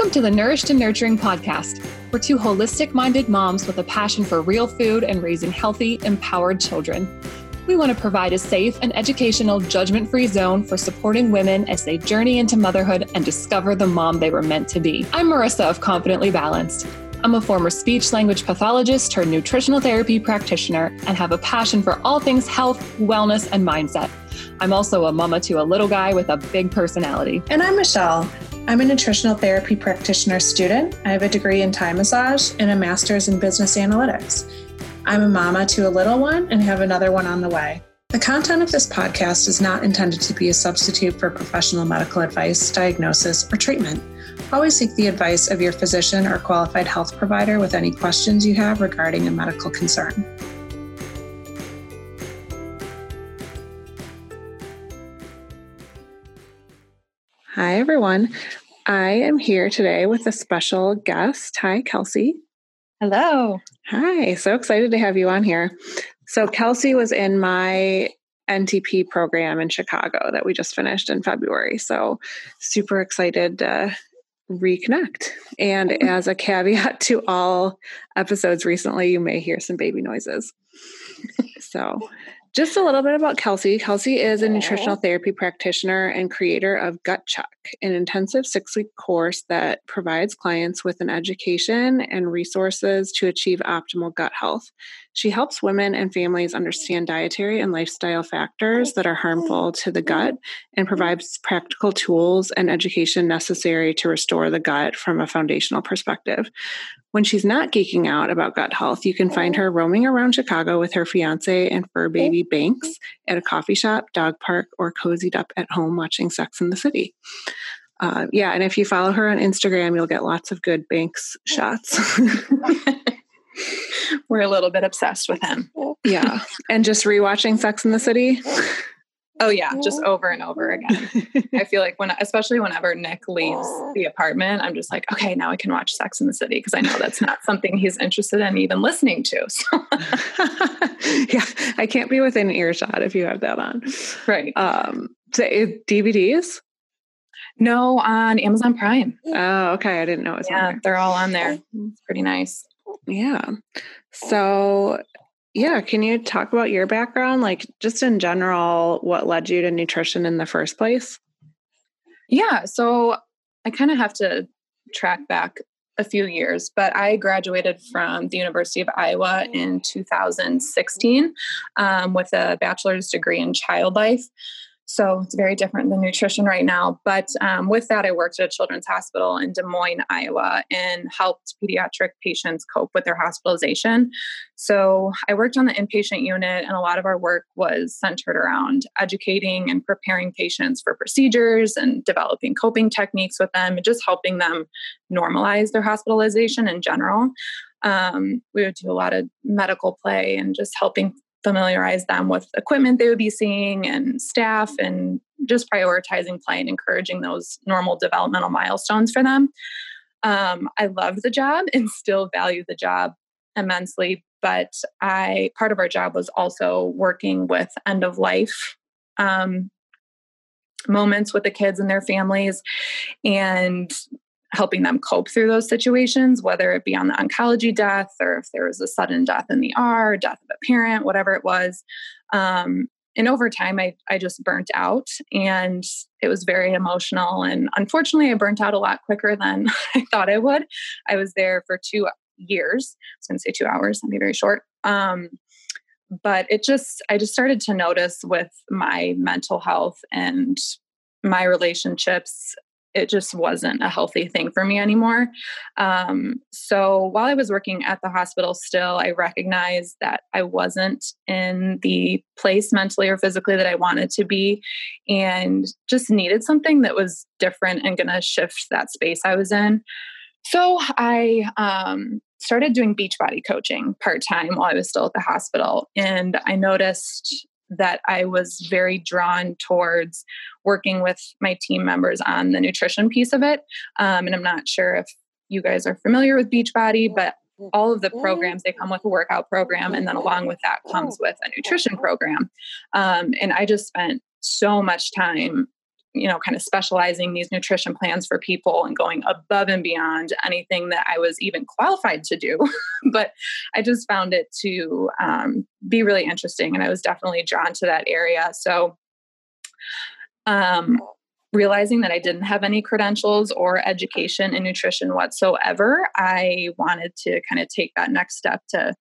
Welcome to the Nourished and Nurturing podcast. We're two holistic minded moms with a passion for real food and raising healthy, empowered children. We want to provide a safe and educational, judgment free zone for supporting women as they journey into motherhood and discover the mom they were meant to be. I'm Marissa of Confidently Balanced. I'm a former speech language pathologist turned nutritional therapy practitioner and have a passion for all things health, wellness, and mindset. I'm also a mama to a little guy with a big personality. And I'm Michelle. I'm a nutritional therapy practitioner student. I have a degree in Thai massage and a master's in business analytics. I'm a mama to a little one and have another one on the way. The content of this podcast is not intended to be a substitute for professional medical advice, diagnosis, or treatment. Always seek the advice of your physician or qualified health provider with any questions you have regarding a medical concern. Hi, everyone. I am here today with a special guest. Hi, Kelsey. Hello. Hi. So excited to have you on here. So, Kelsey was in my NTP program in Chicago that we just finished in February. So, super excited to reconnect. And as a caveat to all episodes recently, you may hear some baby noises. so, just a little bit about Kelsey. Kelsey is a nutritional therapy practitioner and creator of Gut Check, an intensive six week course that provides clients with an education and resources to achieve optimal gut health. She helps women and families understand dietary and lifestyle factors that are harmful to the gut and provides practical tools and education necessary to restore the gut from a foundational perspective. When she's not geeking out about gut health, you can find her roaming around Chicago with her fiance and fur baby Banks at a coffee shop, dog park, or cozied up at home watching Sex and the City. Uh, yeah, and if you follow her on Instagram, you'll get lots of good Banks shots. We're a little bit obsessed with him. yeah, and just rewatching Sex and the City. Oh yeah, just over and over again. I feel like when, especially whenever Nick leaves the apartment, I'm just like, okay, now I can watch Sex and the City because I know that's not something he's interested in even listening to. So. yeah, I can't be within earshot if you have that on. Right. Um, so DVDs. No, on Amazon Prime. Oh, okay. I didn't know it was yeah, they're all on there. It's pretty nice. Yeah. So yeah, can you talk about your background, like just in general, what led you to nutrition in the first place? Yeah, so I kind of have to track back a few years, but I graduated from the University of Iowa in 2016 um, with a bachelor's degree in child life. So it's very different than nutrition right now. But um, with that, I worked at a children's hospital in Des Moines, Iowa, and helped pediatric patients cope with their hospitalization. So I worked on the inpatient unit, and a lot of our work was centered around educating and preparing patients for procedures and developing coping techniques with them and just helping them normalize their hospitalization in general. Um, we would do a lot of medical play and just helping familiarize them with equipment they would be seeing and staff and just prioritizing play and encouraging those normal developmental milestones for them. Um, I loved the job and still value the job immensely, but I part of our job was also working with end of life um, moments with the kids and their families and helping them cope through those situations, whether it be on the oncology death or if there was a sudden death in the R, death of a parent, whatever it was. Um, and over time, I, I just burnt out and it was very emotional. And unfortunately, I burnt out a lot quicker than I thought I would. I was there for two years. I was going to say two hours, that'd be very short. Um, but it just, I just started to notice with my mental health and my relationships it just wasn't a healthy thing for me anymore. Um, so while I was working at the hospital, still, I recognized that I wasn't in the place mentally or physically that I wanted to be, and just needed something that was different and going to shift that space I was in. So I um, started doing Beachbody coaching part time while I was still at the hospital. And I noticed that I was very drawn towards working with my team members on the nutrition piece of it. Um, and I'm not sure if you guys are familiar with Beachbody, but all of the programs they come with a workout program and then along with that comes with a nutrition program um, and i just spent so much time you know, kind of specializing these nutrition plans for people and going above and beyond anything that I was even qualified to do. but I just found it to um, be really interesting. And I was definitely drawn to that area. So, um, realizing that I didn't have any credentials or education in nutrition whatsoever, I wanted to kind of take that next step to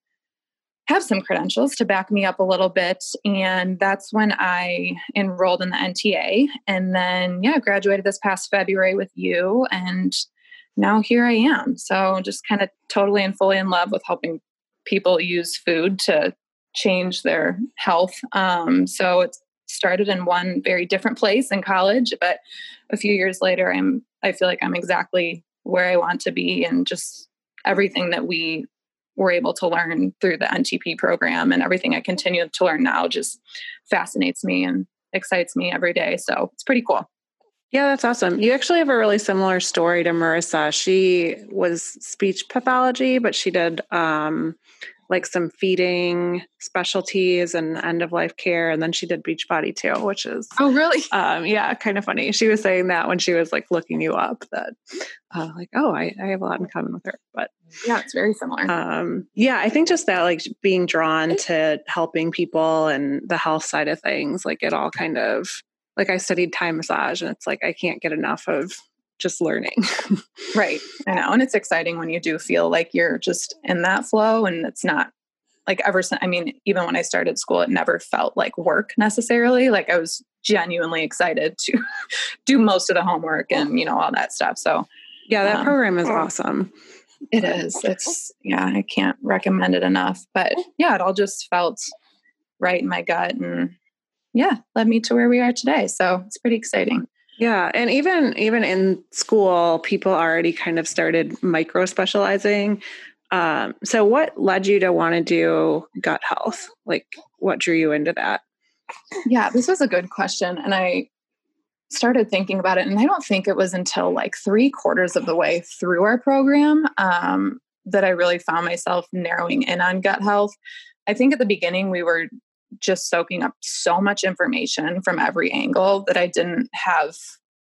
have some credentials to back me up a little bit. And that's when I enrolled in the NTA. And then, yeah, graduated this past February with you. And now here I am. So just kind of totally and fully in love with helping people use food to change their health. Um, so it started in one very different place in college, but a few years later, I'm I feel like I'm exactly where I want to be, and just everything that we were able to learn through the NTP program and everything I continue to learn now just fascinates me and excites me every day. So it's pretty cool. Yeah, that's awesome. You actually have a really similar story to Marissa. She was speech pathology, but she did um, like some feeding specialties and end of life care and then she did Beachbody too which is oh really? um, yeah kind of funny. She was saying that when she was like looking you up that uh, like oh I, I have a lot in common with her but yeah it's very similar. um, yeah i think just that like being drawn to helping people and the health side of things like it all kind of like i studied Thai massage and it's like i can't get enough of just learning. right. I know. And it's exciting when you do feel like you're just in that flow and it's not like ever since, I mean, even when I started school, it never felt like work necessarily. Like I was genuinely excited to do most of the homework and, you know, all that stuff. So, yeah, that um, program is awesome. It is. It's, yeah, I can't recommend it enough. But yeah, it all just felt right in my gut and yeah, led me to where we are today. So it's pretty exciting. Yeah, and even even in school, people already kind of started micro specializing. Um, so, what led you to want to do gut health? Like, what drew you into that? Yeah, this was a good question, and I started thinking about it, and I don't think it was until like three quarters of the way through our program um, that I really found myself narrowing in on gut health. I think at the beginning we were just soaking up so much information from every angle that I didn't have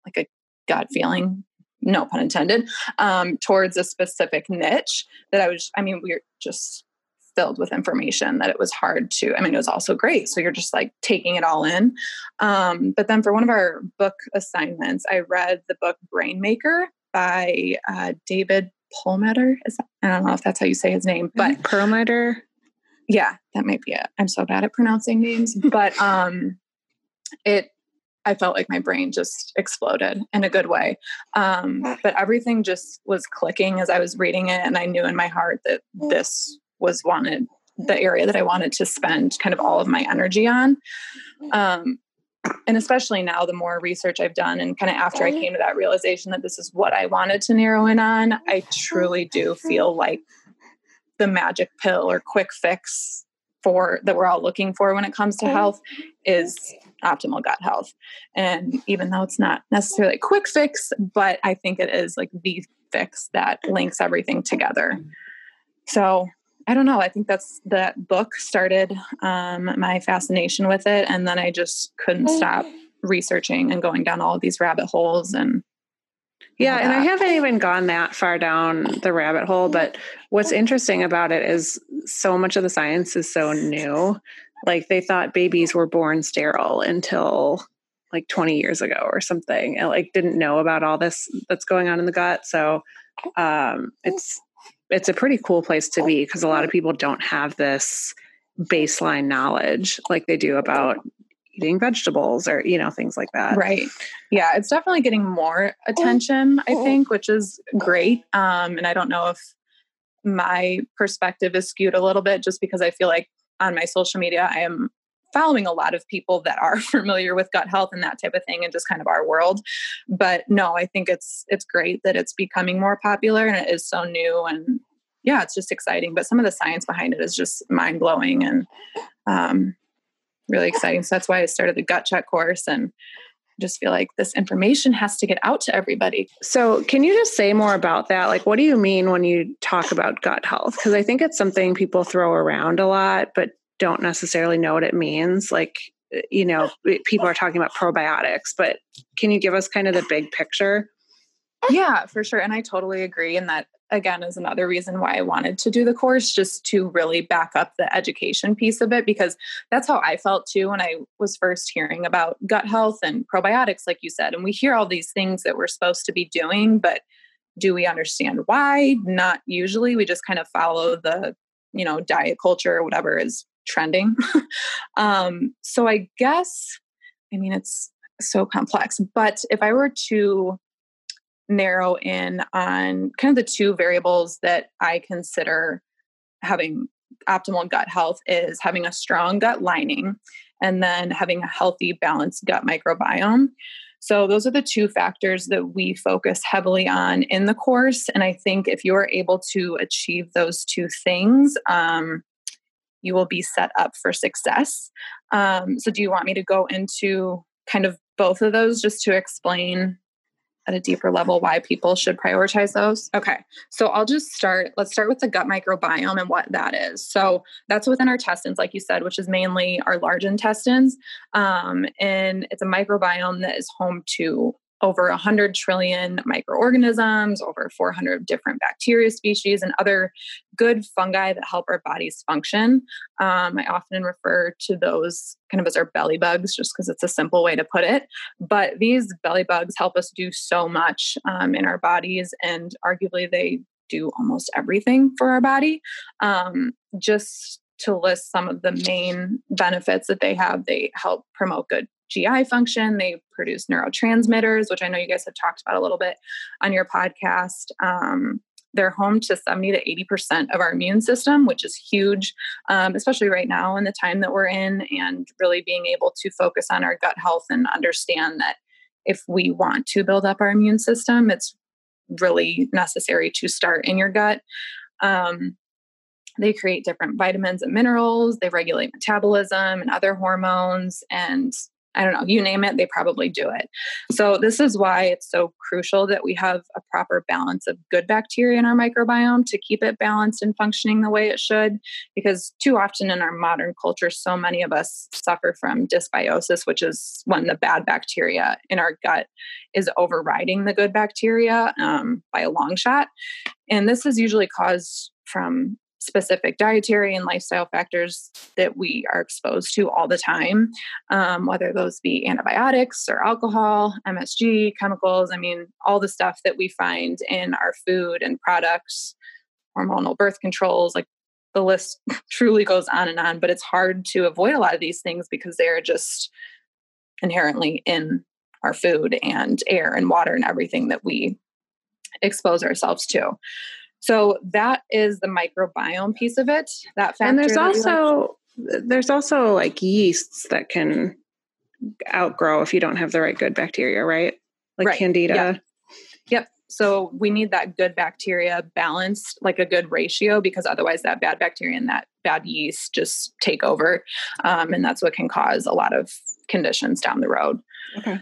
like a gut feeling, no pun intended, um, towards a specific niche that I was, I mean, we are just filled with information that it was hard to, I mean, it was also great. So you're just like taking it all in. Um, but then for one of our book assignments, I read the book Brain Maker by uh, David Perlmutter. Is that, I don't know if that's how you say his name, but Perlmutter yeah that might be it. I'm so bad at pronouncing names but um it i felt like my brain just exploded in a good way. Um but everything just was clicking as i was reading it and i knew in my heart that this was wanted the area that i wanted to spend kind of all of my energy on. Um and especially now the more research i've done and kind of after i came to that realization that this is what i wanted to narrow in on i truly do feel like the magic pill or quick fix for that we're all looking for when it comes to health is optimal gut health. And even though it's not necessarily a quick fix, but I think it is like the fix that links everything together. So I don't know. I think that's that book started um, my fascination with it, and then I just couldn't stop researching and going down all of these rabbit holes and yeah, and I haven't even gone that far down the rabbit hole, but what's interesting about it is so much of the science is so new. Like they thought babies were born sterile until like 20 years ago or something and like didn't know about all this that's going on in the gut. So um it's it's a pretty cool place to be because a lot of people don't have this baseline knowledge like they do about eating vegetables or you know things like that. Right. Yeah it's definitely getting more attention i think which is great um and i don't know if my perspective is skewed a little bit just because i feel like on my social media i am following a lot of people that are familiar with gut health and that type of thing and just kind of our world. But no i think it's it's great that it's becoming more popular and it is so new and yeah it's just exciting but some of the science behind it is just mind-blowing and um, really exciting. So that's why I started the gut check course and just feel like this information has to get out to everybody. So, can you just say more about that? Like, what do you mean when you talk about gut health? Because I think it's something people throw around a lot, but don't necessarily know what it means. Like, you know, people are talking about probiotics, but can you give us kind of the big picture? Yeah, for sure. And I totally agree. And that, again, is another reason why I wanted to do the course, just to really back up the education piece of it, because that's how I felt too when I was first hearing about gut health and probiotics, like you said. And we hear all these things that we're supposed to be doing, but do we understand why? Not usually. We just kind of follow the, you know, diet culture or whatever is trending. um, so I guess, I mean, it's so complex, but if I were to narrow in on kind of the two variables that I consider having optimal gut health is having a strong gut lining and then having a healthy, balanced gut microbiome. So, those are the two factors that we focus heavily on in the course. And I think if you're able to achieve those two things, um, you will be set up for success. Um, so, do you want me to go into kind of both of those just to explain at a deeper level why people should prioritize those? Okay. So I'll just start. Let's start with the gut microbiome and what that is. So that's within our intestines, like you said, which is mainly our large intestines. Um, and it's a microbiome that is home to over 100 trillion microorganisms, over 400 different bacteria species, and other good fungi that help our bodies function. Um, I often refer to those kind of as our belly bugs, just because it's a simple way to put it. But these belly bugs help us do so much um, in our bodies, and arguably they do almost everything for our body. Um, just to list some of the main benefits that they have, they help promote good GI function. They produce neurotransmitters, which I know you guys have talked about a little bit on your podcast. Um, they're home to 70 to 80% of our immune system, which is huge, um, especially right now in the time that we're in, and really being able to focus on our gut health and understand that if we want to build up our immune system, it's really necessary to start in your gut. Um, they create different vitamins and minerals, they regulate metabolism and other hormones, and I don't know, you name it, they probably do it. So, this is why it's so crucial that we have a proper balance of good bacteria in our microbiome to keep it balanced and functioning the way it should. Because too often in our modern culture, so many of us suffer from dysbiosis, which is when the bad bacteria in our gut is overriding the good bacteria um, by a long shot. And this is usually caused from specific dietary and lifestyle factors that we are exposed to all the time, um, whether those be antibiotics or alcohol, MSG, chemicals. I mean, all the stuff that we find in our food and products, hormonal birth controls, like the list truly goes on and on. But it's hard to avoid a lot of these things because they're just inherently in our food and air and water and everything that we expose ourselves to. So that is the microbiome piece of it. That factor. and there's also like. there's also like yeasts that can outgrow if you don't have the right good bacteria, right? Like right. candida. Yep. yep. So we need that good bacteria balanced, like a good ratio, because otherwise that bad bacteria and that bad yeast just take over, um, and that's what can cause a lot of conditions down the road. Okay.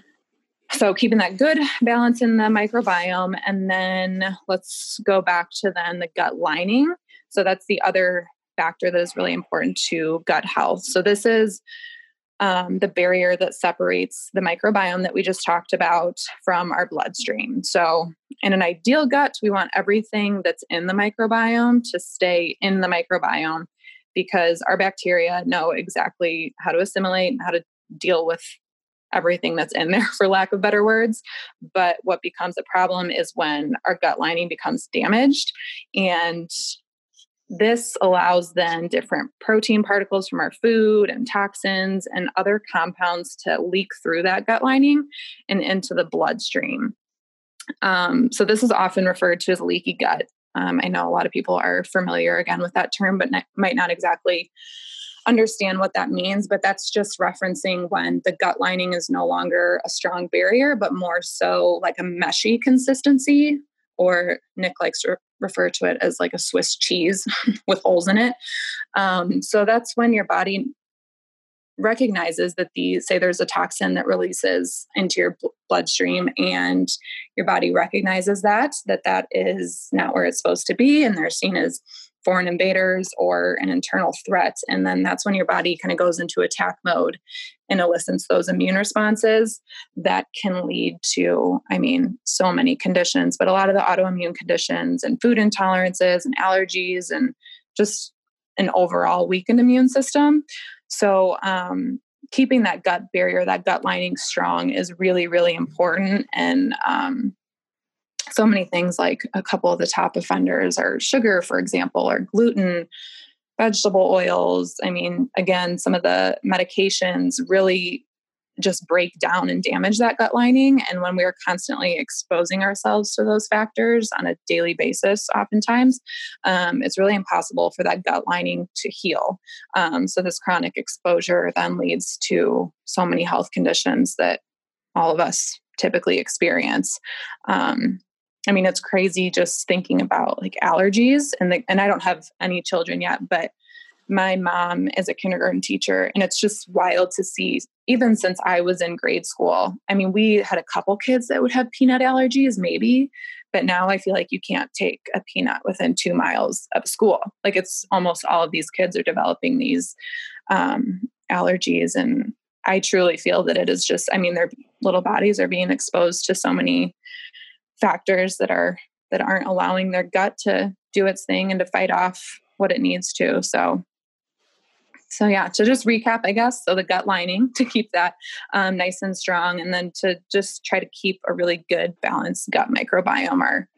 So keeping that good balance in the microbiome. And then let's go back to then the gut lining. So that's the other factor that is really important to gut health. So this is um, the barrier that separates the microbiome that we just talked about from our bloodstream. So, in an ideal gut, we want everything that's in the microbiome to stay in the microbiome because our bacteria know exactly how to assimilate and how to deal with everything that's in there, for lack of better words. But what becomes a problem is when our gut lining becomes damaged. And this allows then different protein particles from our food and toxins and other compounds to leak through that gut lining and into the bloodstream. Um, so, this is often referred to as leaky gut. Um, I know a lot of people are familiar again with that term, but ne- might not exactly understand what that means, but that's just referencing when the gut lining is no longer a strong barrier, but more so like a meshy consistency, or Nick likes to refer to it as like a Swiss cheese with holes in it. Um, so that's when your body recognizes that the say there's a toxin that releases into your bloodstream and your body recognizes that that that is not where it's supposed to be and they're seen as foreign invaders or an internal threat. And then that's when your body kind of goes into attack mode and elicits those immune responses that can lead to, I mean, so many conditions, but a lot of the autoimmune conditions and food intolerances and allergies and just an overall weakened immune system. So, um, keeping that gut barrier, that gut lining strong is really, really important. And um, so many things like a couple of the top offenders are sugar, for example, or gluten, vegetable oils. I mean, again, some of the medications really just break down and damage that gut lining. And when we are constantly exposing ourselves to those factors on a daily basis, oftentimes, um, it's really impossible for that gut lining to heal. Um, so, this chronic exposure then leads to so many health conditions that all of us typically experience. Um, I mean, it's crazy just thinking about like allergies, and the, and I don't have any children yet, but my mom is a kindergarten teacher and it's just wild to see even since i was in grade school. I mean we had a couple kids that would have peanut allergies maybe but now i feel like you can't take a peanut within two miles of school. Like it's almost all of these kids are developing these um, allergies and i truly feel that it is just i mean their little bodies are being exposed to so many factors that are that aren't allowing their gut to do its thing and to fight off what it needs to so. So yeah to just recap i guess so the gut lining to keep that um, nice and strong and then to just try to keep a really good balanced gut microbiome are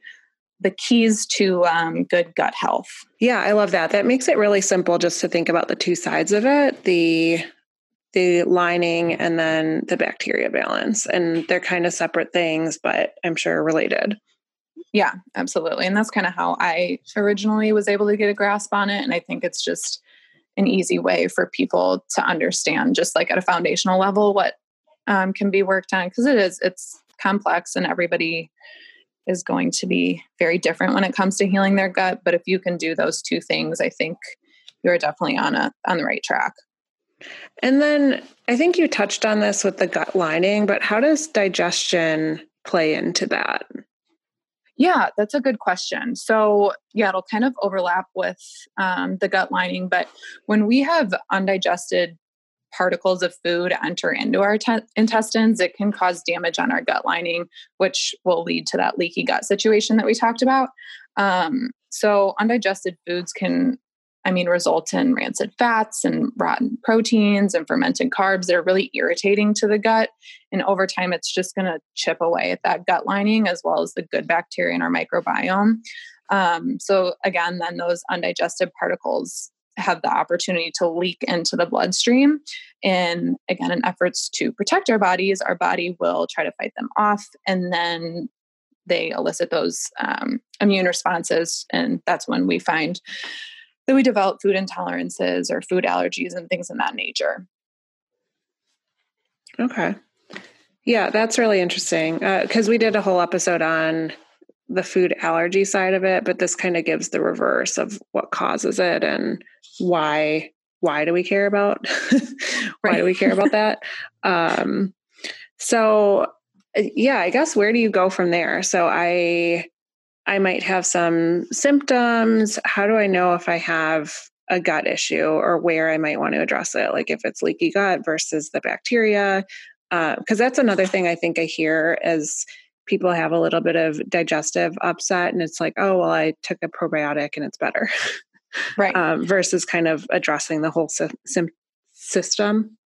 the keys to um, good gut health. Yeah i love that. That makes it really simple just to think about the two sides of it. The the lining and then the bacteria balance and they're kind of separate things but i'm sure related. Yeah absolutely and that's kind of how i originally was able to get a grasp on it and i think it's just an easy way for people to understand just like at a foundational level what um, can be worked on because it is it's complex and everybody is going to be very different when it comes to healing their gut but if you can do those two things i think you're definitely on a on the right track and then i think you touched on this with the gut lining but how does digestion play into that yeah, that's a good question. So, yeah, it'll kind of overlap with um, the gut lining, but when we have undigested particles of food enter into our te- intestines, it can cause damage on our gut lining, which will lead to that leaky gut situation that we talked about. Um, so, undigested foods can I mean, result in rancid fats and rotten proteins and fermented carbs that are really irritating to the gut. And over time, it's just going to chip away at that gut lining as well as the good bacteria in our microbiome. Um, so, again, then those undigested particles have the opportunity to leak into the bloodstream. And again, in efforts to protect our bodies, our body will try to fight them off. And then they elicit those um, immune responses. And that's when we find that we develop food intolerances or food allergies and things in that nature. Okay. Yeah, that's really interesting because uh, we did a whole episode on the food allergy side of it, but this kind of gives the reverse of what causes it and why why do we care about why do we care about that? Um, so uh, yeah, I guess where do you go from there? So I I might have some symptoms. How do I know if I have a gut issue or where I might want to address it? Like if it's leaky gut versus the bacteria. Because uh, that's another thing I think I hear is people have a little bit of digestive upset and it's like, oh, well, I took a probiotic and it's better. Right. um, versus kind of addressing the whole sy- system.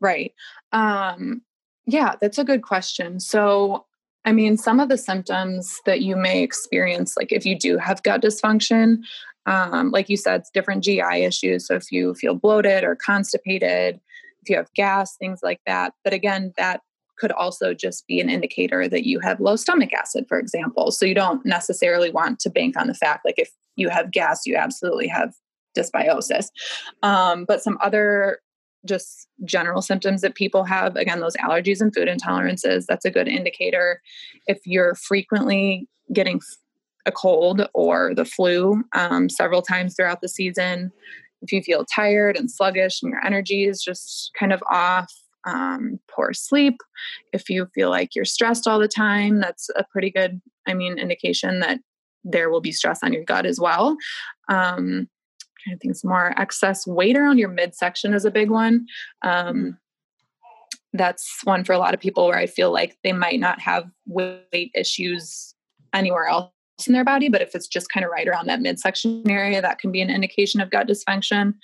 Right. Um, yeah, that's a good question. So I mean, some of the symptoms that you may experience, like if you do have gut dysfunction, um, like you said, it's different GI issues. So if you feel bloated or constipated, if you have gas, things like that. But again, that could also just be an indicator that you have low stomach acid, for example. So you don't necessarily want to bank on the fact, like if you have gas, you absolutely have dysbiosis. Um, but some other just general symptoms that people have again those allergies and food intolerances that's a good indicator if you're frequently getting a cold or the flu um, several times throughout the season if you feel tired and sluggish and your energy is just kind of off um, poor sleep if you feel like you're stressed all the time that's a pretty good i mean indication that there will be stress on your gut as well. Um, to think some more. Excess weight around your midsection is a big one. Um, that's one for a lot of people where I feel like they might not have weight issues anywhere else in their body, but if it's just kind of right around that midsection area, that can be an indication of gut dysfunction.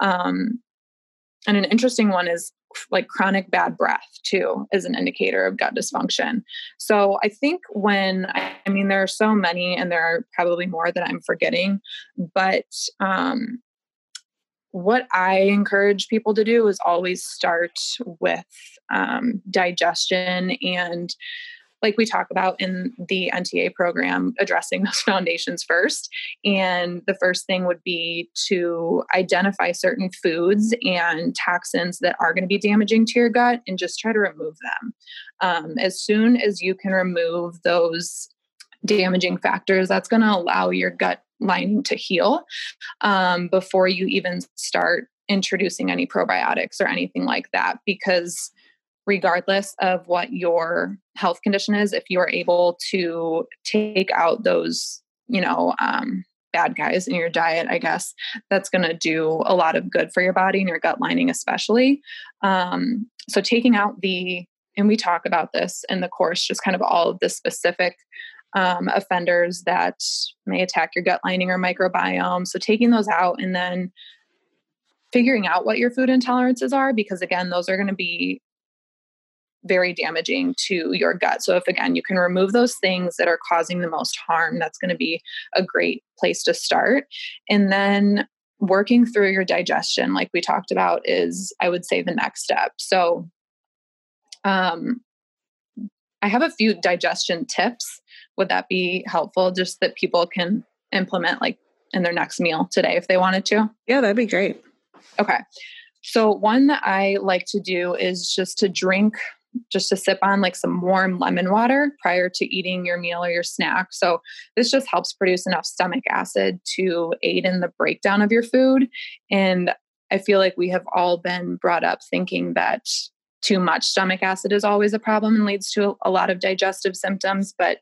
Um, and an interesting one is like chronic bad breath too is an indicator of gut dysfunction. So I think when I mean there are so many and there are probably more that I'm forgetting, but um, what I encourage people to do is always start with um, digestion and like we talk about in the NTA program, addressing those foundations first. And the first thing would be to identify certain foods and toxins that are going to be damaging to your gut and just try to remove them. Um, as soon as you can remove those damaging factors, that's going to allow your gut lining to heal um, before you even start introducing any probiotics or anything like that because regardless of what your health condition is, if you're able to take out those, you know, um, bad guys in your diet, I guess that's going to do a lot of good for your body and your gut lining, especially. Um, so, taking out the, and we talk about this in the course, just kind of all of the specific um, offenders that may attack your gut lining or microbiome. So, taking those out and then figuring out what your food intolerances are, because again, those are going to be very damaging to your gut. So, if again, you can remove those things that are causing the most harm, that's going to be a great place to start. And then working through your digestion, like we talked about, is I would say the next step. So, um, I have a few digestion tips. Would that be helpful? Just that people can implement like in their next meal today if they wanted to? Yeah, that'd be great. Okay. So, one that I like to do is just to drink just to sip on like some warm lemon water prior to eating your meal or your snack. So, this just helps produce enough stomach acid to aid in the breakdown of your food. And I feel like we have all been brought up thinking that too much stomach acid is always a problem and leads to a lot of digestive symptoms. But,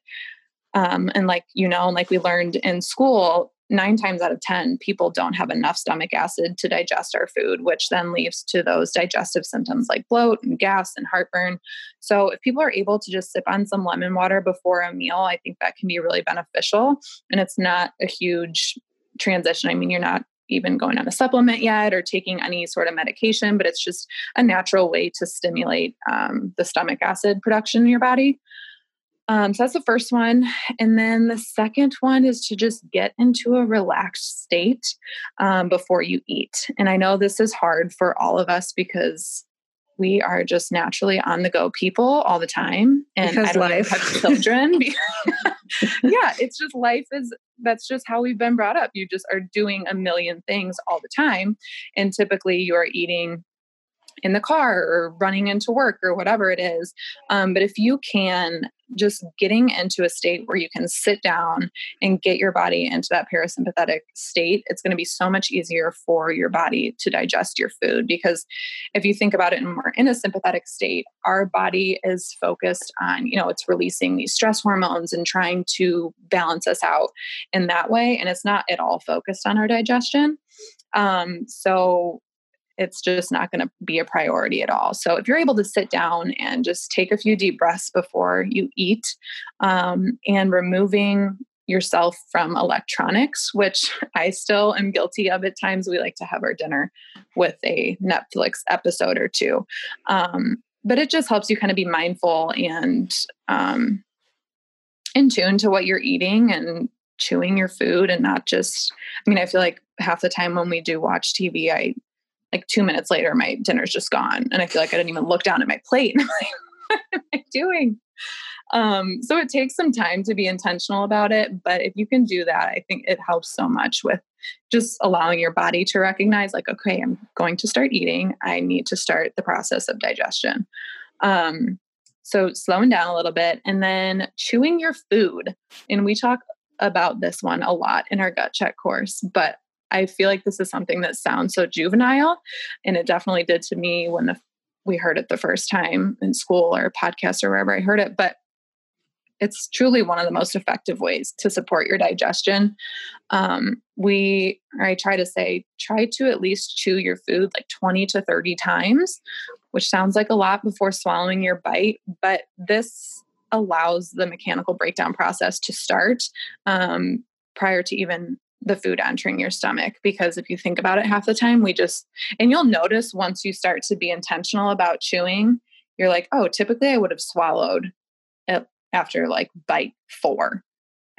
um, and like you know, and like we learned in school, nine times out of 10, people don't have enough stomach acid to digest our food, which then leads to those digestive symptoms like bloat and gas and heartburn. So, if people are able to just sip on some lemon water before a meal, I think that can be really beneficial. And it's not a huge transition. I mean, you're not even going on a supplement yet or taking any sort of medication, but it's just a natural way to stimulate um, the stomach acid production in your body. Um, so that's the first one. And then the second one is to just get into a relaxed state um, before you eat. And I know this is hard for all of us because we are just naturally on the go people all the time. And because I don't life. have children. yeah, it's just life is that's just how we've been brought up. You just are doing a million things all the time. And typically you're eating in the car or running into work or whatever it is. Um, but if you can just getting into a state where you can sit down and get your body into that parasympathetic state, it's going to be so much easier for your body to digest your food. Because if you think about it and we're in a sympathetic state, our body is focused on, you know, it's releasing these stress hormones and trying to balance us out in that way. And it's not at all focused on our digestion. Um, so it's just not going to be a priority at all. So if you're able to sit down and just take a few deep breaths before you eat um, and removing yourself from electronics, which I still am guilty of at times. We like to have our dinner with a Netflix episode or two. Um, but it just helps you kind of be mindful and um, in tune to what you're eating and chewing your food and not just, I mean, I feel like half the time when we do watch TV, I like two minutes later, my dinner's just gone. And I feel like I didn't even look down at my plate. What am I doing? Um, so it takes some time to be intentional about it. But if you can do that, I think it helps so much with just allowing your body to recognize, like, okay, I'm going to start eating. I need to start the process of digestion. Um, so slowing down a little bit and then chewing your food. And we talk about this one a lot in our gut check course, but I feel like this is something that sounds so juvenile, and it definitely did to me when the, we heard it the first time in school or podcast or wherever I heard it. But it's truly one of the most effective ways to support your digestion. Um, we, I try to say, try to at least chew your food like 20 to 30 times, which sounds like a lot before swallowing your bite, but this allows the mechanical breakdown process to start um, prior to even the food entering your stomach because if you think about it half the time we just and you'll notice once you start to be intentional about chewing you're like oh typically i would have swallowed it after like bite four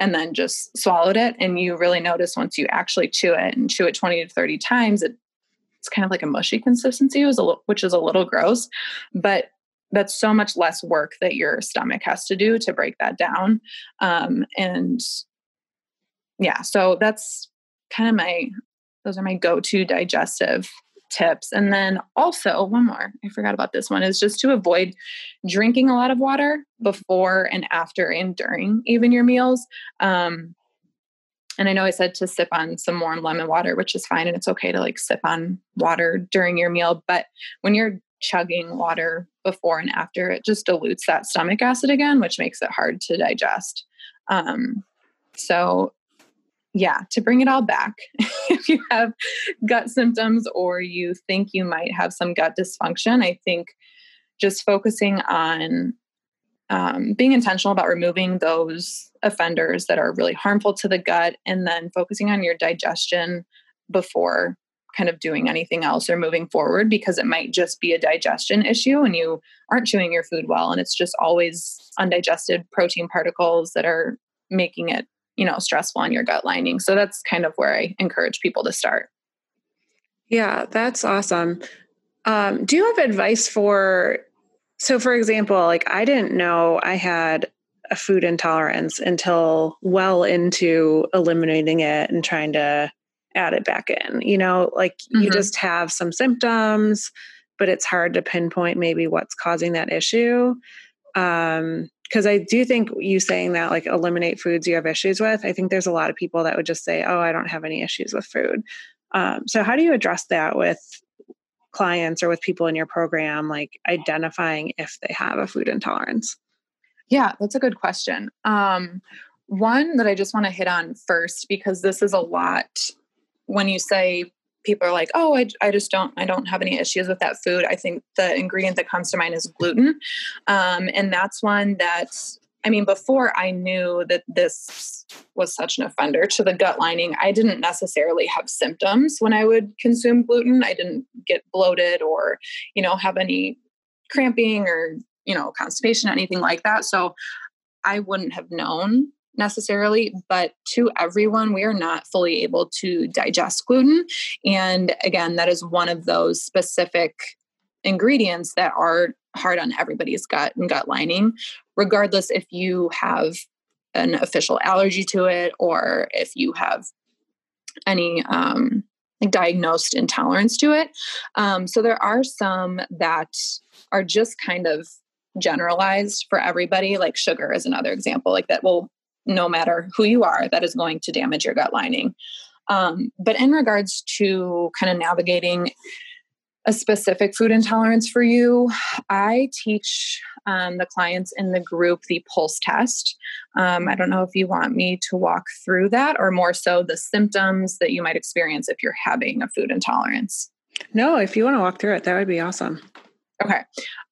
and then just swallowed it and you really notice once you actually chew it and chew it 20 to 30 times it, it's kind of like a mushy consistency which is a little gross but that's so much less work that your stomach has to do to break that down um, and yeah, so that's kind of my those are my go-to digestive tips. And then also one more, I forgot about this one, is just to avoid drinking a lot of water before and after and during even your meals. Um, and I know I said to sip on some warm lemon water, which is fine. And it's okay to like sip on water during your meal. But when you're chugging water before and after, it just dilutes that stomach acid again, which makes it hard to digest. Um, so yeah, to bring it all back, if you have gut symptoms or you think you might have some gut dysfunction, I think just focusing on um, being intentional about removing those offenders that are really harmful to the gut and then focusing on your digestion before kind of doing anything else or moving forward because it might just be a digestion issue and you aren't chewing your food well and it's just always undigested protein particles that are making it you know stressful on your gut lining. So that's kind of where i encourage people to start. Yeah that's awesome. Um, do you have advice for so for example like i didn't know i had a food intolerance until well into eliminating it and trying to add it back in you know? Like mm-hmm. you just have some symptoms but it's hard to pinpoint maybe what's causing that issue. Um, because I do think you saying that like eliminate foods you have issues with. I think there's a lot of people that would just say, "Oh, I don't have any issues with food." Um, so how do you address that with clients or with people in your program, like identifying if they have a food intolerance? Yeah, that's a good question. Um, one that I just want to hit on first because this is a lot when you say people are like, oh, I, I just don't, I don't have any issues with that food. I think the ingredient that comes to mind is gluten. Um, and that's one that, I mean, before I knew that this was such an offender to the gut lining, I didn't necessarily have symptoms when I would consume gluten. I didn't get bloated or, you know, have any cramping or, you know, constipation, anything like that. So I wouldn't have known necessarily, but to everyone, we are not fully able to digest gluten. And again, that is one of those specific ingredients that are hard on everybody's gut and gut lining, regardless if you have an official allergy to it or if you have any um, like diagnosed intolerance to it. Um, so there are some that are just kind of generalized for everybody like sugar is another example like that will no matter who you are, that is going to damage your gut lining. Um, but in regards to kind of navigating a specific food intolerance for you, I teach um, the clients in the group the pulse test. Um, I don't know if you want me to walk through that or more so the symptoms that you might experience if you're having a food intolerance. No, if you want to walk through it, that would be awesome. Okay.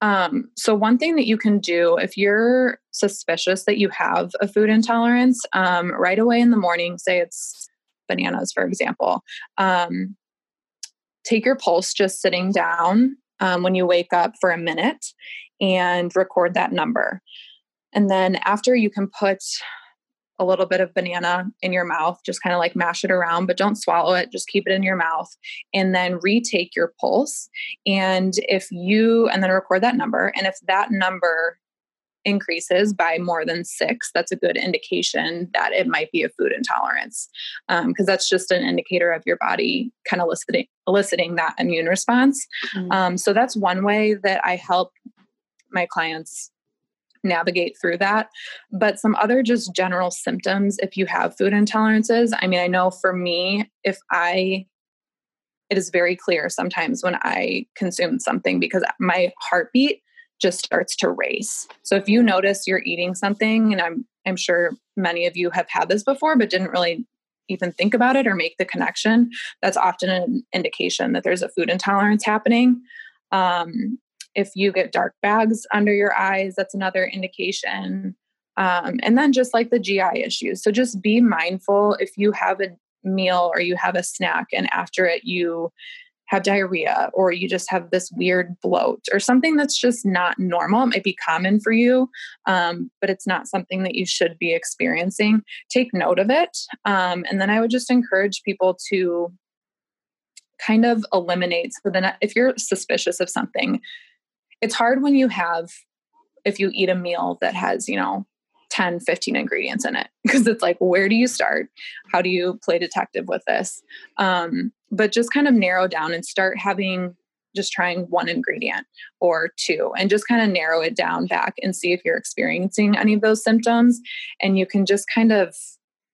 Um, so, one thing that you can do if you're suspicious that you have a food intolerance, um, right away in the morning, say it's bananas, for example, um, take your pulse just sitting down um, when you wake up for a minute and record that number. And then after you can put a little bit of banana in your mouth, just kind of like mash it around, but don't swallow it, just keep it in your mouth. And then retake your pulse. And if you, and then record that number. And if that number increases by more than six, that's a good indication that it might be a food intolerance. Because um, that's just an indicator of your body kind of eliciting, eliciting that immune response. Mm-hmm. Um, so that's one way that I help my clients navigate through that. But some other just general symptoms if you have food intolerances. I mean, I know for me, if I, it is very clear sometimes when I consume something because my heartbeat just starts to race. So if you notice you're eating something, and I'm I'm sure many of you have had this before, but didn't really even think about it or make the connection, that's often an indication that there's a food intolerance happening. Um, if you get dark bags under your eyes, that's another indication. Um, and then just like the GI issues. So just be mindful if you have a meal or you have a snack and after it you have diarrhea or you just have this weird bloat or something that's just not normal. It might be common for you, um, but it's not something that you should be experiencing. Take note of it. Um, and then I would just encourage people to kind of eliminate. So then, if you're suspicious of something, it's hard when you have, if you eat a meal that has, you know, 10, 15 ingredients in it because it's like, where do you start? How do you play detective with this? Um, but just kind of narrow down and start having just trying one ingredient or two and just kind of narrow it down back and see if you're experiencing any of those symptoms. And you can just kind of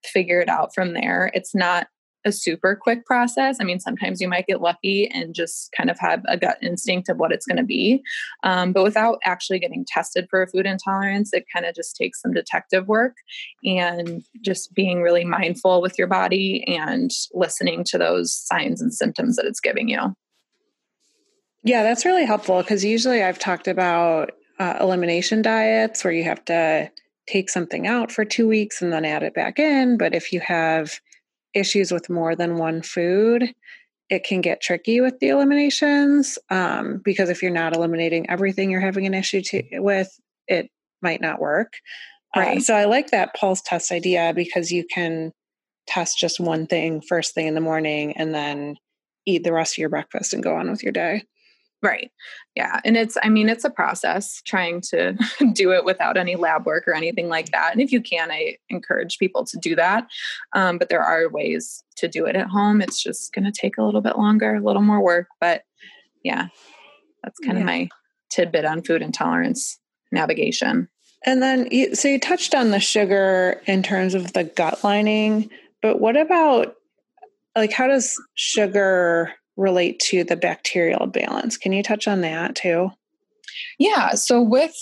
figure it out from there. It's not a super quick process. I mean, sometimes you might get lucky and just kind of have a gut instinct of what it's going to be. Um, but without actually getting tested for a food intolerance, it kind of just takes some detective work and just being really mindful with your body and listening to those signs and symptoms that it's giving you. Yeah, that's really helpful because usually I've talked about uh, elimination diets where you have to take something out for two weeks and then add it back in. But if you have issues with more than one food, it can get tricky with the eliminations um, because if you're not eliminating everything you're having an issue to, with, it might not work. Uh, right. Uh, so I like that pulse test idea because you can test just one thing first thing in the morning and then eat the rest of your breakfast and go on with your day. Right. Yeah. And it's, I mean, it's a process trying to do it without any lab work or anything like that. And if you can, I encourage people to do that. Um, but there are ways to do it at home. It's just going to take a little bit longer, a little more work. But yeah, that's kind yeah. of my tidbit on food intolerance navigation. And then, you, so you touched on the sugar in terms of the gut lining, but what about like how does sugar relate to the bacterial balance. Can you touch on that too? Yeah. So with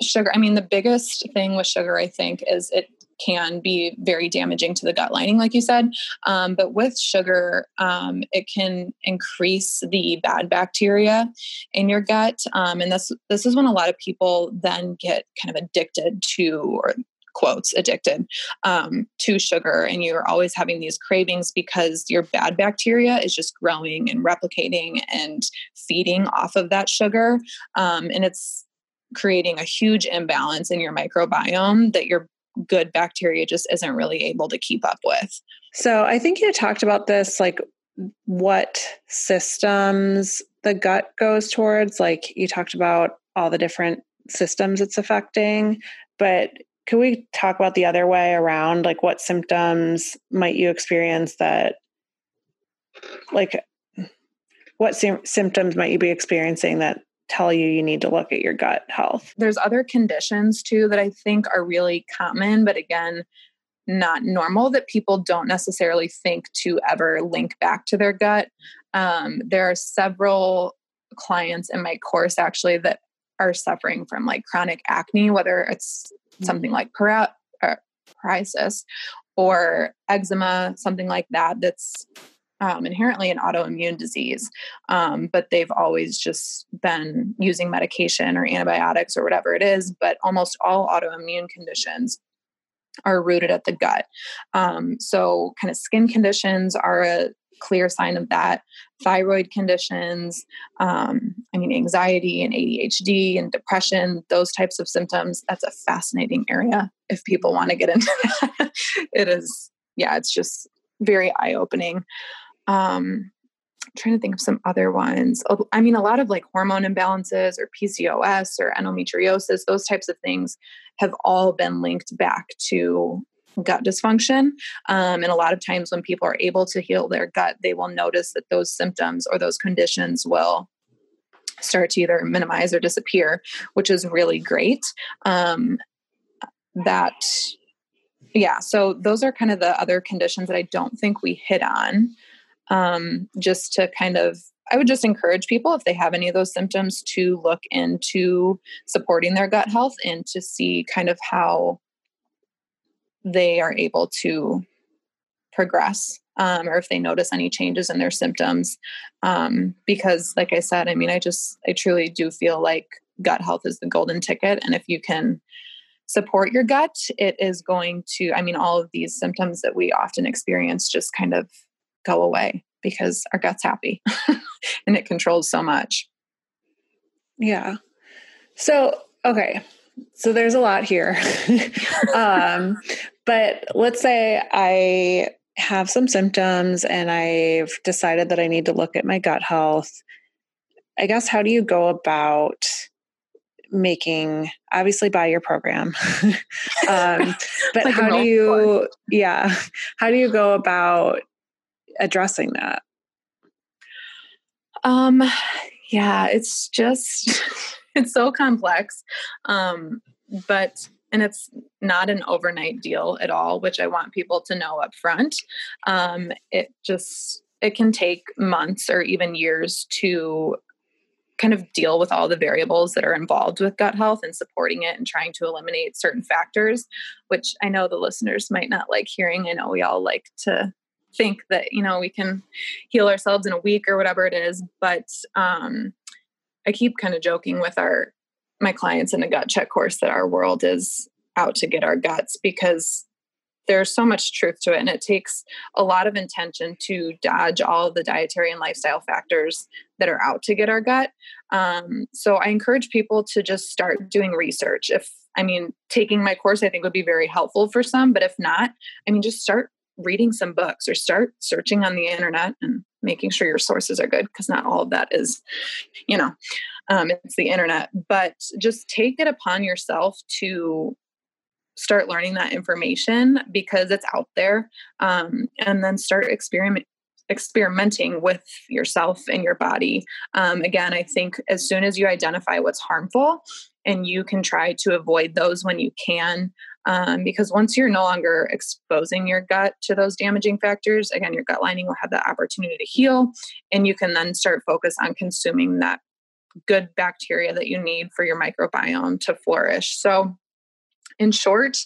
sugar, I mean, the biggest thing with sugar, I think, is it can be very damaging to the gut lining, like you said. Um, but with sugar, um, it can increase the bad bacteria in your gut, um, and this this is when a lot of people then get kind of addicted to or quotes addicted um, to sugar and you're always having these cravings because your bad bacteria is just growing and replicating and feeding off of that sugar um, and it's creating a huge imbalance in your microbiome that your good bacteria just isn't really able to keep up with. So i think you talked about this like what systems the gut goes towards like you talked about all the different systems it's affecting but can we talk about the other way around? Like, what symptoms might you experience that, like, what symptoms might you be experiencing that tell you you need to look at your gut health? There's other conditions too that I think are really common, but again, not normal that people don't necessarily think to ever link back to their gut. Um, there are several clients in my course actually that are suffering from like chronic acne, whether it's something mm-hmm. like para- uh, psoriasis or eczema, something like that, that's um, inherently an autoimmune disease, um, but they've always just been using medication or antibiotics or whatever it is. But almost all autoimmune conditions are rooted at the gut. Um, so, kind of skin conditions are a clear sign of that. Thyroid conditions, um, I mean, anxiety and ADHD and depression, those types of symptoms. That's a fascinating area if people want to get into that. it is, yeah, it's just very eye opening. Um, trying to think of some other ones. I mean, a lot of like hormone imbalances or PCOS or endometriosis, those types of things have all been linked back to gut dysfunction. Um, and a lot of times when people are able to heal their gut, they will notice that those symptoms or those conditions will start to either minimize or disappear, which is really great. Um, that, yeah, so those are kind of the other conditions that I don't think we hit on. Um, just to kind of I would just encourage people if they have any of those symptoms to look into supporting their gut health and to see kind of how they are able to progress um, or if they notice any changes in their symptoms. Um, because, like I said, I mean, I just, I truly do feel like gut health is the golden ticket. And if you can support your gut, it is going to, I mean, all of these symptoms that we often experience just kind of go away because our gut's happy and it controls so much. Yeah. So, okay. So there's a lot here. um, but let's say I have some symptoms and I've decided that I need to look at my gut health. I guess how do you go about making obviously buy your program um, but like how do you yeah how do you go about addressing that? Um yeah it's just it's so complex. Um but and it's not an overnight deal at all which i want people to know up front um, it just it can take months or even years to kind of deal with all the variables that are involved with gut health and supporting it and trying to eliminate certain factors which i know the listeners might not like hearing. I know we all like to think that you know we can heal ourselves in a week or whatever it is but um, i keep kind of joking with our my clients in the gut check course that our world is out to get our guts because there's so much truth to it. And it takes a lot of intention to dodge all the dietary and lifestyle factors that are out to get our gut. Um, so i encourage people to just start doing research. If i mean taking my course i think would be very helpful for some but if not i mean just start reading some books or start searching on the internet and making sure your sources are good because not all of that is you know um, it's the internet but just take it upon yourself to start learning that information because it's out there um, and then start experiment experimenting with yourself and your body. Um, again i think as soon as you identify what's harmful and you can try to avoid those when you can um, because once you're no longer exposing your gut to those damaging factors again your gut lining will have that opportunity to heal and you can then start focus on consuming that good bacteria that you need for your microbiome to flourish. So in short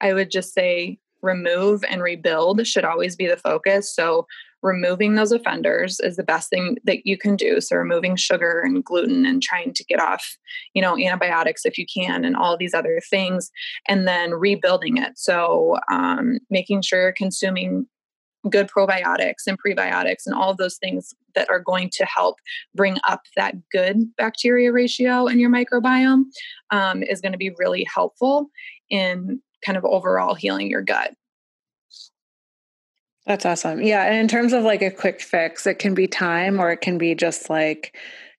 i would just say remove and rebuild should always be the focus. So removing those offenders is the best thing that you can do. So removing sugar and gluten and trying to get off you know antibiotics if you can and all these other things and then rebuilding it. So um, making sure you're consuming good probiotics and prebiotics and all of those things that are going to help bring up that good bacteria ratio in your microbiome um, is going to be really helpful in kind of overall healing your gut that's awesome. Yeah. And in terms of like a quick fix, it can be time or it can be just like,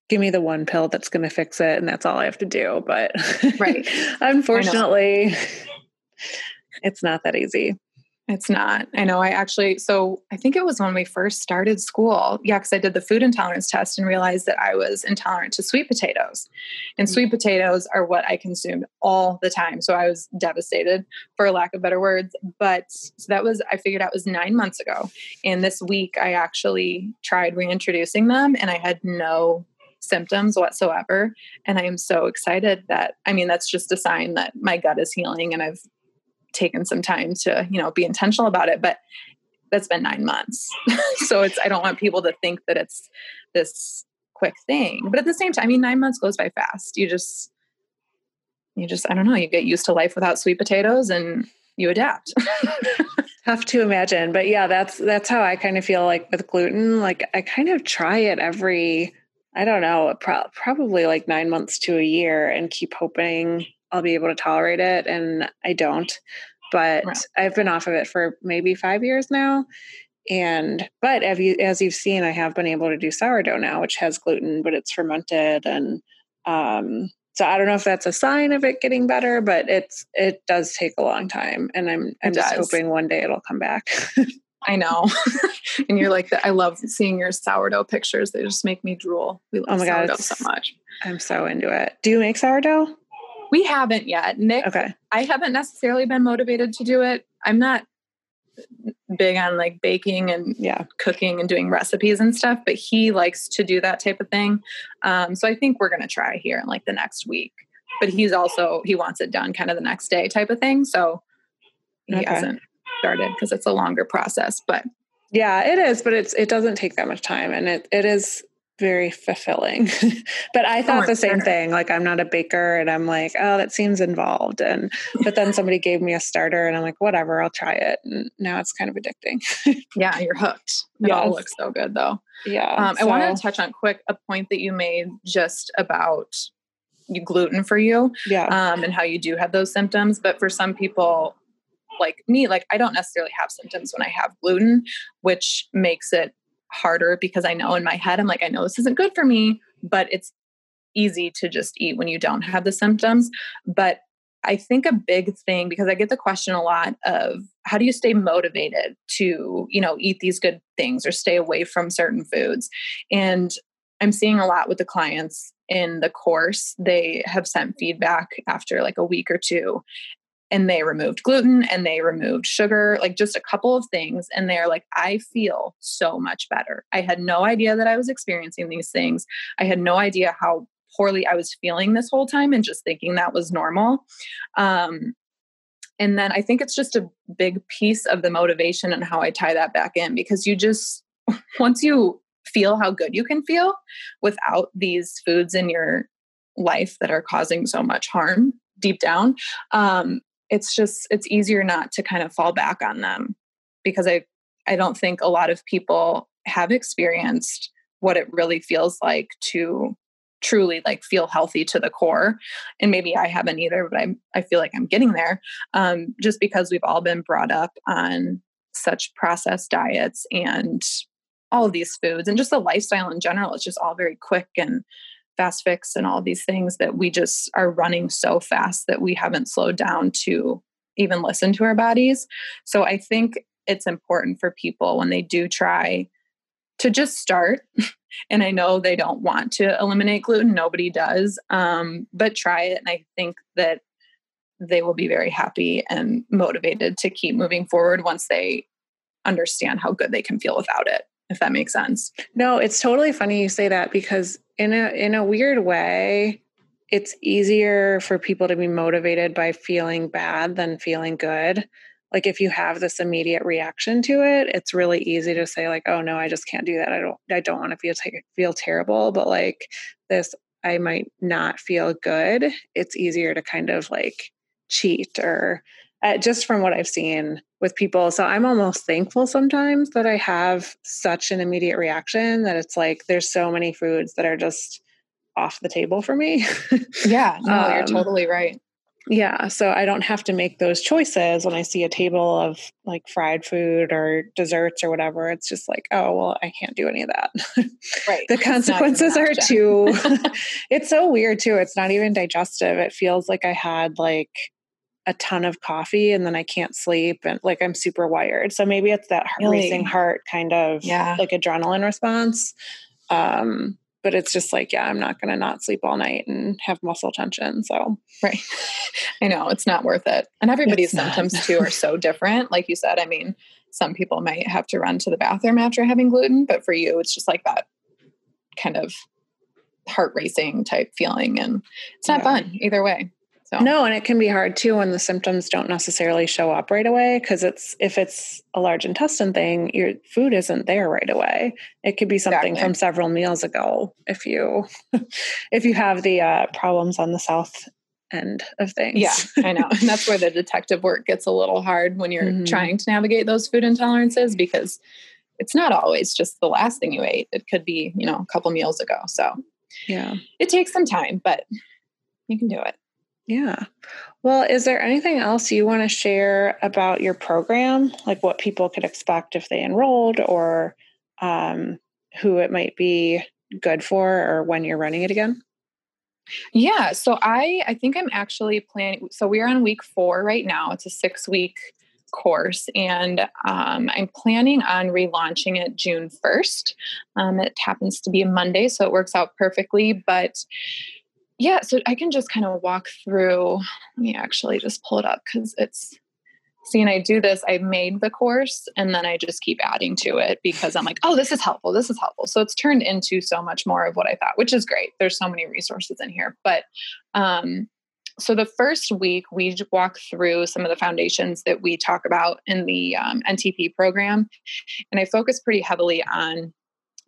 give me the one pill that's going to fix it and that's all I have to do. But right. unfortunately, it's not that easy. It's not. I know. I actually, so I think it was when we first started school. Yeah, because I did the food intolerance test and realized that I was intolerant to sweet potatoes. And mm. sweet potatoes are what I consumed all the time. So I was devastated, for lack of better words. But so that was, I figured out was nine months ago. And this week I actually tried reintroducing them and I had no symptoms whatsoever. And I am so excited that, I mean, that's just a sign that my gut is healing and I've taken some time to you know be intentional about it but that's been nine months. So it's i don't want people to think that it's this quick thing but at the same time i mean nine months goes by fast. You just you just i don't know you get used to life without sweet potatoes and you adapt. Tough to imagine but yeah that's that's how i kind of feel like with gluten like i kind of try it every i don't know pro- probably like nine months to a year and keep hoping I'll be able to tolerate it, and I don't. But right. I've been off of it for maybe five years now. And but as you as you've seen, I have been able to do sourdough now, which has gluten, but it's fermented, and um, so I don't know if that's a sign of it getting better, but it's it does take a long time, and I'm I'm just hoping one day it'll come back. I know. and you're like, I love seeing your sourdough pictures. They just make me drool. We love oh my sourdough God, so much. I'm so into it. Do you make sourdough? We haven't yet. Nick, okay. I haven't necessarily been motivated to do it. I'm not big on like baking and yeah cooking and doing recipes and stuff but he likes to do that type of thing um, so i think we're going to try here in like the next week but he's also he wants it done kind of the next day type of thing so he okay. hasn't started because it's a longer process but yeah it is but it's it doesn't take that much time and it it is very fulfilling. but I thought oh, the same sure. thing. Like I'm not a baker and I'm like, oh, that seems involved. And but then somebody gave me a starter and I'm like, whatever, I'll try it. And now it's kind of addicting. yeah, you're hooked. It yes. all looks so good though. Yeah. Um, so. I wanted to touch on quick a point that you made just about you gluten for you. Yeah. Um, and how you do have those symptoms. But for some people like me, like I don't necessarily have symptoms when I have gluten, which makes it harder because I know in my head, I'm like, I know this isn't good for me, but it's easy to just eat when you don't have the symptoms. But I think a big thing because I get the question a lot of how do you stay motivated to, you know, eat these good things or stay away from certain foods? And I'm seeing a lot with the clients in the course. They have sent feedback after like a week or two and they removed gluten and they removed sugar, like just a couple of things. And they're like, I feel so much better. I had no idea that I was experiencing these things. I had no idea how poorly I was feeling this whole time and just thinking that was normal. Um, and then I think it's just a big piece of the motivation and how I tie that back in because you just, once you feel how good you can feel without these foods in your life that are causing so much harm deep down um, it's just it's easier not to kind of fall back on them because i i don't think a lot of people have experienced what it really feels like to truly like feel healthy to the core and maybe i haven't either but i i feel like i'm getting there um, just because we've all been brought up on such processed diets and all of these foods and just the lifestyle in general it's just all very quick and fast fix and all these things that we just are running so fast that we haven't slowed down to even listen to our bodies. So I think it's important for people when they do try to just start. and I know they don't want to eliminate gluten, nobody does, um, but try it. And I think that they will be very happy and motivated to keep moving forward once they understand how good they can feel without it if that makes sense. No, it's totally funny you say that because in a in a weird way, it's easier for people to be motivated by feeling bad than feeling good. Like if you have this immediate reaction to it, it's really easy to say like, "Oh no, I just can't do that. I don't I don't want to feel feel terrible." But like this I might not feel good. It's easier to kind of like cheat or uh, just from what I've seen with people. So I'm almost thankful sometimes that I have such an immediate reaction that it's like there's so many foods that are just off the table for me. yeah, no, um, you're totally right. Yeah, so I don't have to make those choices when I see a table of like fried food or desserts or whatever. It's just like, oh, well, I can't do any of that. Right. the consequences are too It's so weird too. It's not even digestive. It feels like I had like a ton of coffee and then I can't sleep and like I'm super wired. So maybe it's that really? racing heart kind of yeah. like adrenaline response. Um, but it's just like, yeah, I'm not going to not sleep all night and have muscle tension. So, right. I know it's not worth it. And everybody's symptoms too are so different. Like you said, I mean, some people might have to run to the bathroom after having gluten, but for you, it's just like that kind of heart racing type feeling. And it's not yeah. fun either way. So. No, and it can be hard too when the symptoms don't necessarily show up right away because it's if it's a large intestine thing, your food isn't there right away. It could be something exactly. from several meals ago if you if you have the uh, problems on the south end of things. Yeah, I know. And that's where the detective work gets a little hard when you're mm-hmm. trying to navigate those food intolerances because it's not always just the last thing you ate. It could be, you know, a couple meals ago. So, yeah. It takes some time, but you can do it. Yeah. Well, is there anything else you want to share about your program, like what people could expect if they enrolled or um, who it might be good for or when you're running it again? Yeah, so I I think I'm actually planning so we're on week 4 right now. It's a 6 week course and um, i'm planning on relaunching it june 1st um, it happens to be a monday so it works out perfectly but yeah, so I can just kind of walk through. Let me actually just pull it up because it's See, and I do this, I made the course and then I just keep adding to it because I'm like, oh, this is helpful. This is helpful. So it's turned into so much more of what I thought, which is great. There's so many resources in here. But um, so the first week, we walk through some of the foundations that we talk about in the um, NTP program. And I focus pretty heavily on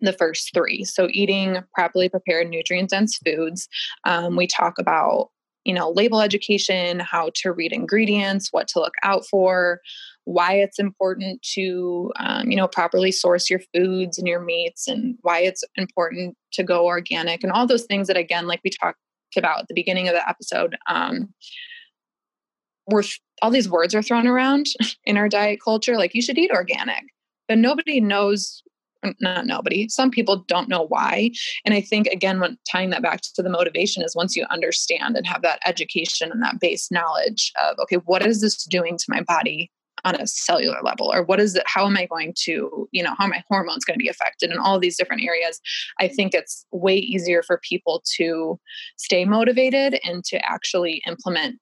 the first three. So, eating properly prepared, nutrient dense foods. Um, we talk about you know label education how to read ingredients what to look out for why it's important to um, you know properly source your foods and your meats and why it's important to go organic and all those things that again like we talked about at the beginning of the episode um, we're all these words are thrown around in our diet culture like you should eat organic but nobody knows not nobody. Some people don't know why. And i think again when tying that back to the motivation is once you understand and have that education and that base knowledge of okay what is this doing to my body on a cellular level? Or what is it how am i going to you know how my hormones going to be affected in all these different areas? I think it's way easier for people to stay motivated and to actually implement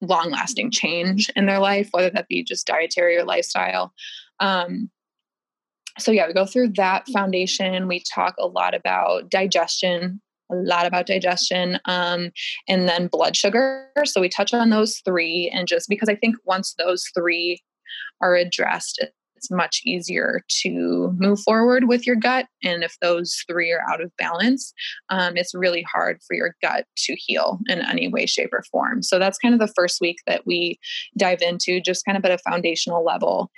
long lasting change in their life whether that be just dietary or lifestyle. Um, so yeah we go through that foundation we talk a lot about digestion a lot about digestion um, and then blood sugar. So we touch on those three. And just because I think once those three are addressed, it's much easier to move forward with your gut. And if those three are out of balance, um, it's really hard for your gut to heal in any way, shape, or form. So that's kind of the first week that we dive into, just kind of at a foundational level.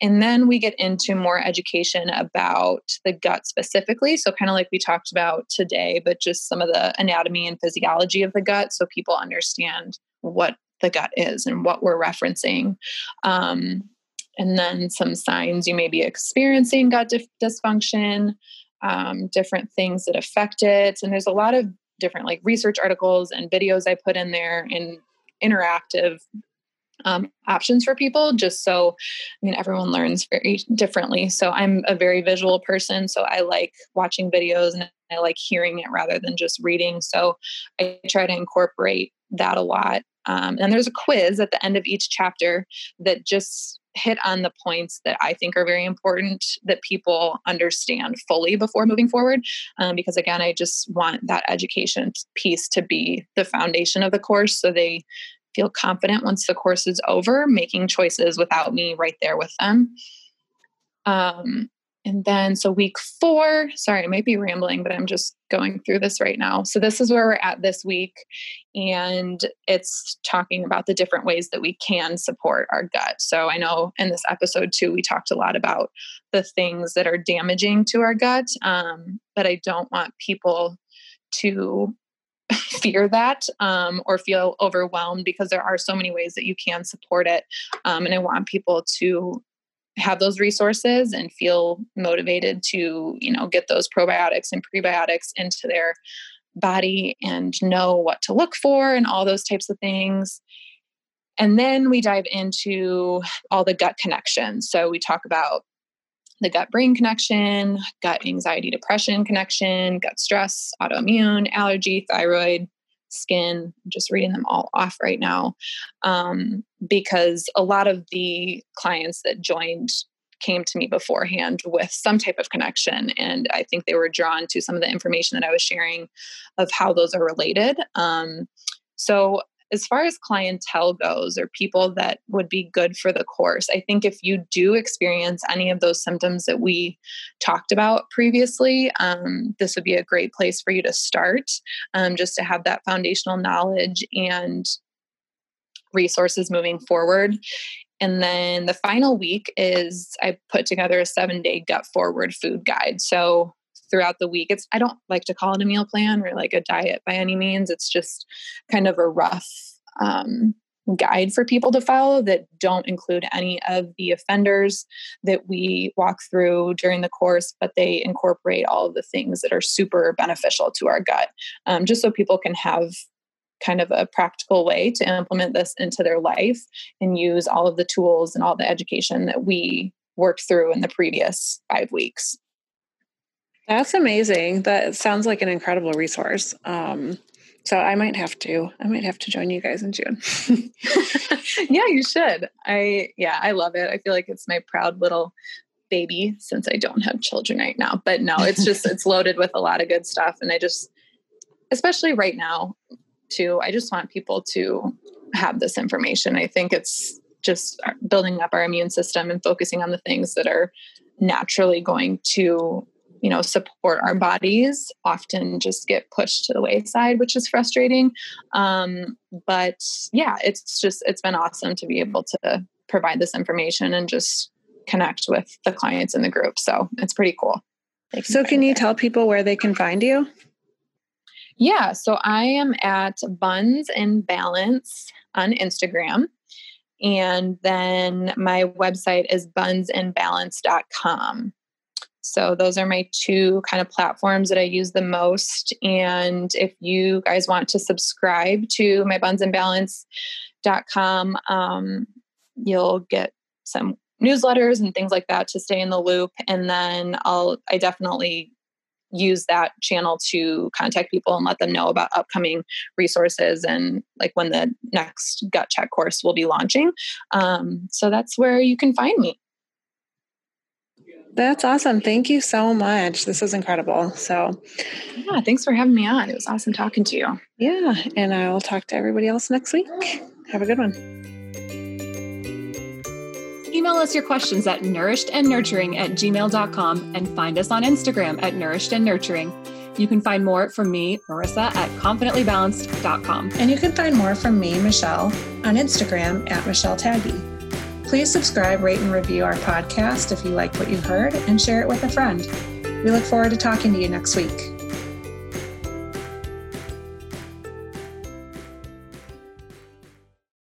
And then we get into more education about the gut specifically. So, kind of like we talked about today, but just some of the anatomy and physiology of the gut so people understand what the gut is and what we're referencing. Um, and then some signs you may be experiencing gut dif- dysfunction, um, different things that affect it. And there's a lot of different like research articles and videos I put in there and interactive um, options for people just so i mean everyone learns very differently so i'm a very visual person so i like watching videos and i like hearing it rather than just reading so i try to incorporate that a lot um, and there's a quiz at the end of each chapter that just hit on the points that I think are very important that people understand fully before moving forward. Um, because again, I just want that education piece to be the foundation of the course so they feel confident once the course is over, making choices without me right there with them. Um, and then, so week four, sorry, I might be rambling, but I'm just going through this right now. So, this is where we're at this week. And it's talking about the different ways that we can support our gut. So, I know in this episode too, we talked a lot about the things that are damaging to our gut. Um, but I don't want people to fear that um, or feel overwhelmed because there are so many ways that you can support it. Um, and I want people to have those resources and feel motivated to, you know, get those probiotics and prebiotics into their body and know what to look for and all those types of things. And then we dive into all the gut connections. So we talk about the gut brain connection, gut anxiety depression connection, gut stress, autoimmune, allergy, thyroid, skin. Just reading them all off right now um, because a lot of the clients that joined came to me beforehand with some type of connection and i think they were drawn to some of the information that i was sharing of how those are related um, so as far as clientele goes or people that would be good for the course, I think if you do experience any of those symptoms that we talked about previously, um, this would be a great place for you to start um, just to have that foundational knowledge and resources moving forward. And then the final week is I put together a seven day gut forward food guide. So throughout the week. It's I don't like to call it a meal plan or like a diet by any means. It's just kind of a rough um, guide for people to follow that don't include any of the offenders that we walk through during the course, but they incorporate all of the things that are super beneficial to our gut, um, just so people can have kind of a practical way to implement this into their life and use all of the tools and all the education that we worked through in the previous five weeks. That's amazing. That sounds like an incredible resource. Um, So I might have to, I might have to join you guys in June. yeah, you should. I, yeah, I love it. I feel like it's my proud little baby since I don't have children right now. But no, it's just, it's loaded with a lot of good stuff. And I just, especially right now, too, I just want people to have this information. I think it's just building up our immune system and focusing on the things that are naturally going to you know support our bodies often just get pushed to the wayside which is frustrating. Um, but yeah it's just it's been awesome to be able to provide this information and just connect with the clients in the group. So it's pretty cool. Can so can you there. tell people where they can find you? Yeah so i am at buns and balance on instagram. And then my website is bunsandbalance.com so those are my two kind of platforms that I use the most. And if you guys want to subscribe to my bunsandbalance.com, um, you'll get some newsletters and things like that to stay in the loop. And then I'll, I definitely use that channel to contact people and let them know about upcoming resources and like when the next gut check course will be launching. Um, so that's where you can find me. That's awesome. Thank you so much. This is incredible. So, yeah, thanks for having me on. It was awesome talking to you. Yeah, and I will talk to everybody else next week. Have a good one. Email us your questions at nourishedandnurturing at gmail.com and find us on Instagram at nourishedandnurturing. You can find more from me, Marissa, at confidentlybalanced.com. And you can find more from me, Michelle, on Instagram at Michelle Taggy. Please subscribe, rate, and review our podcast if you like what you heard, and share it with a friend. We look forward to talking to you next week.